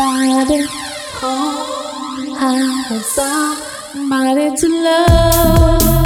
somebody. Oh, I have somebody to love.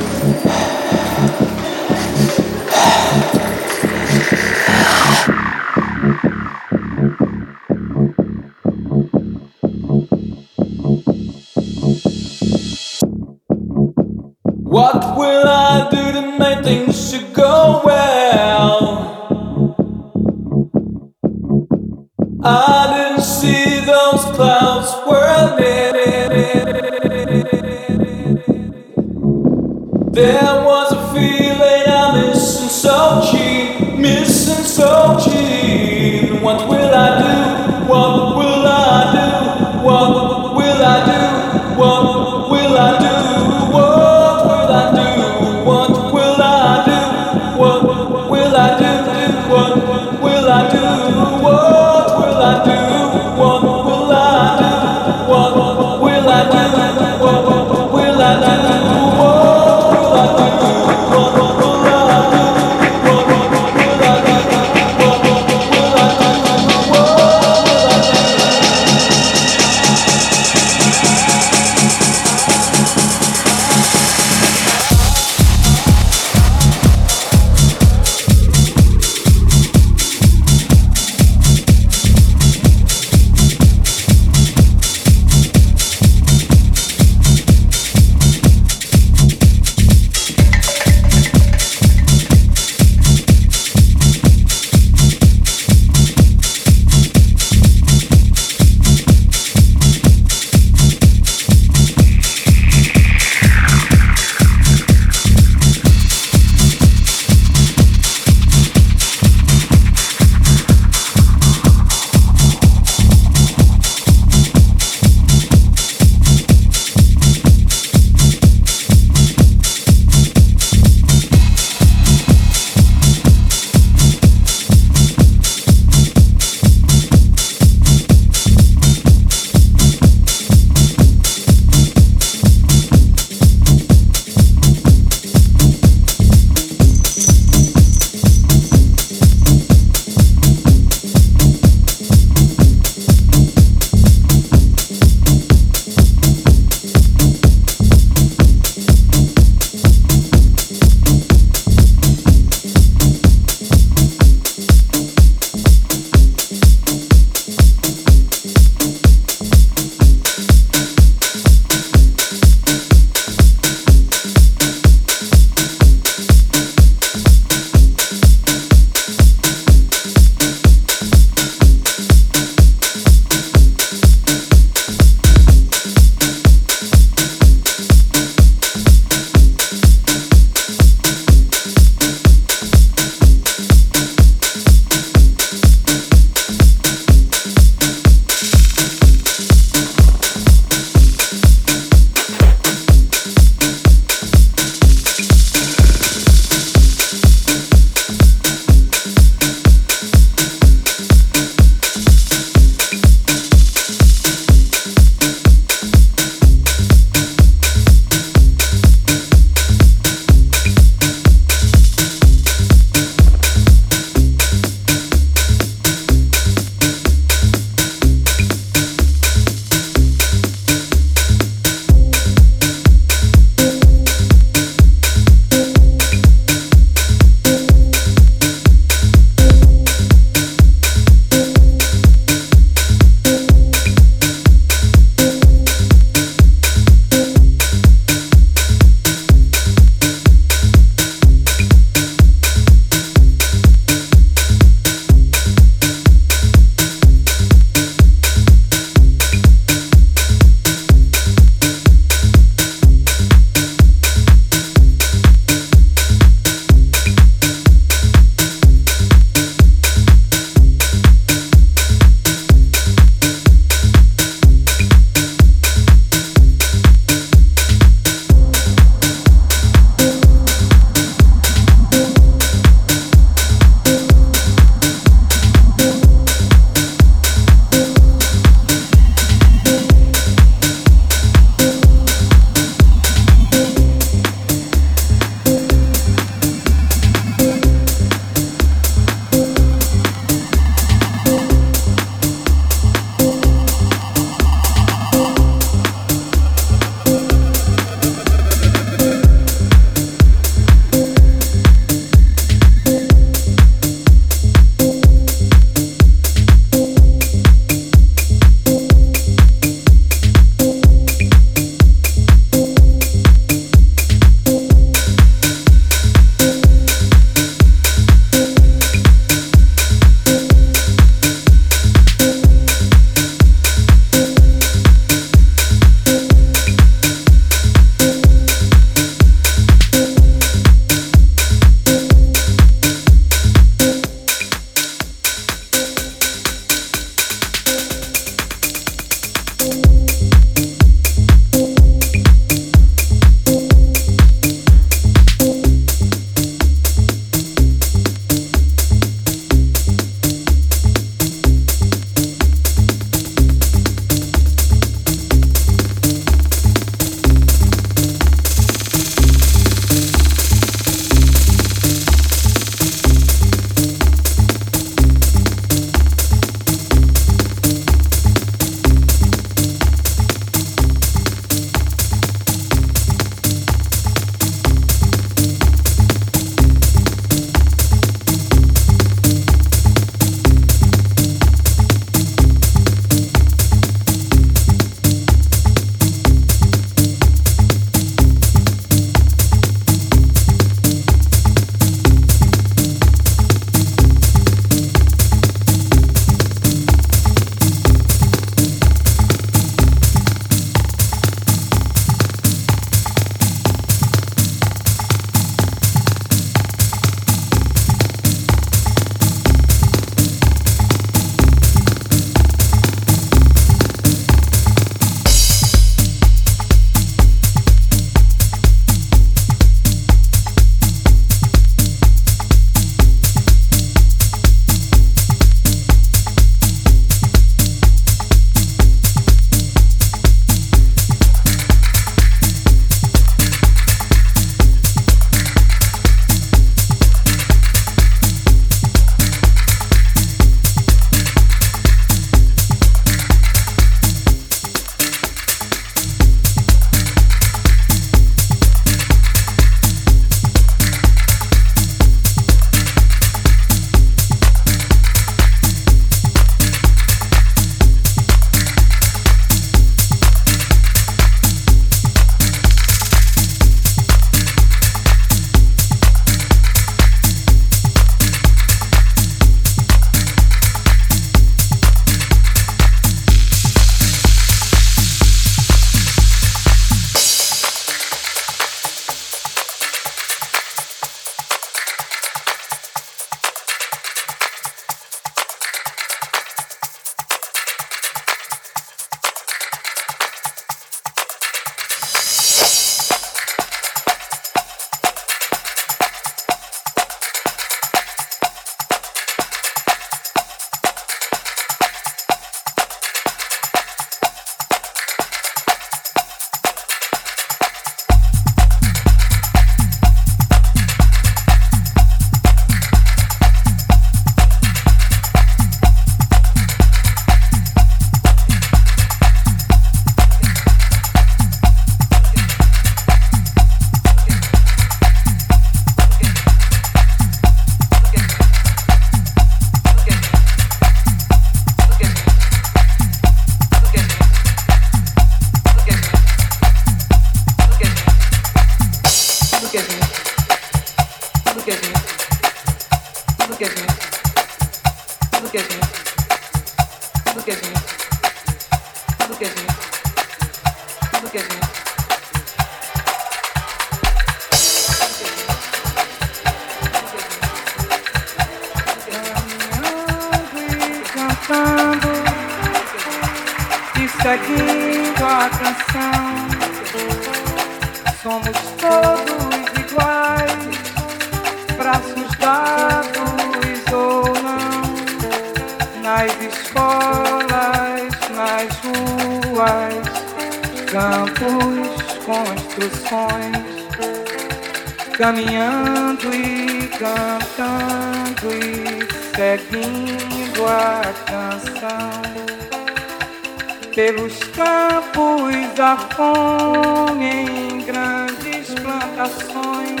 Pelos campos a fome em grandes plantações,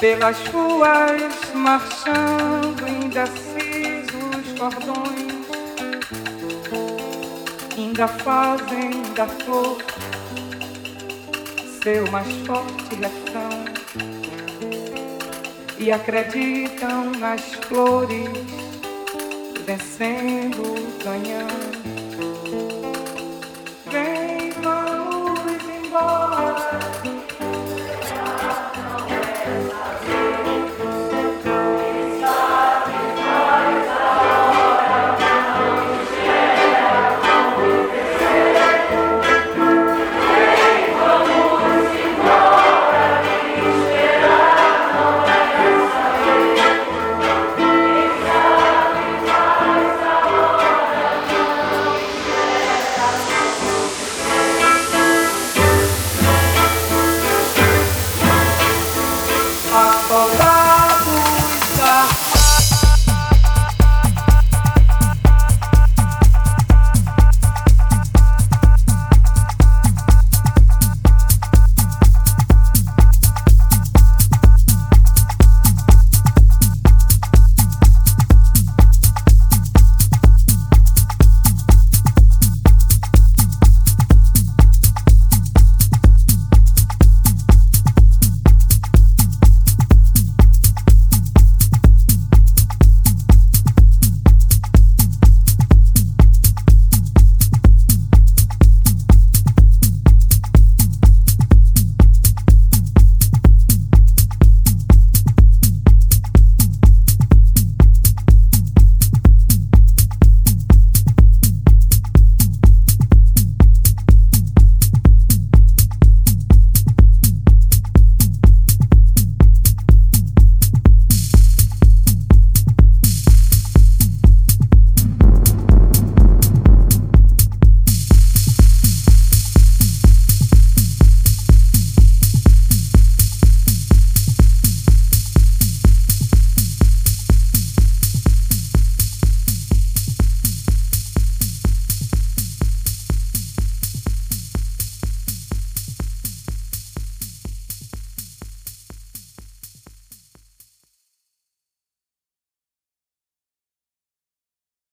pelas ruas marchando indecisos cordões, ainda fazem da flor seu mais forte refrão e acreditam nas flores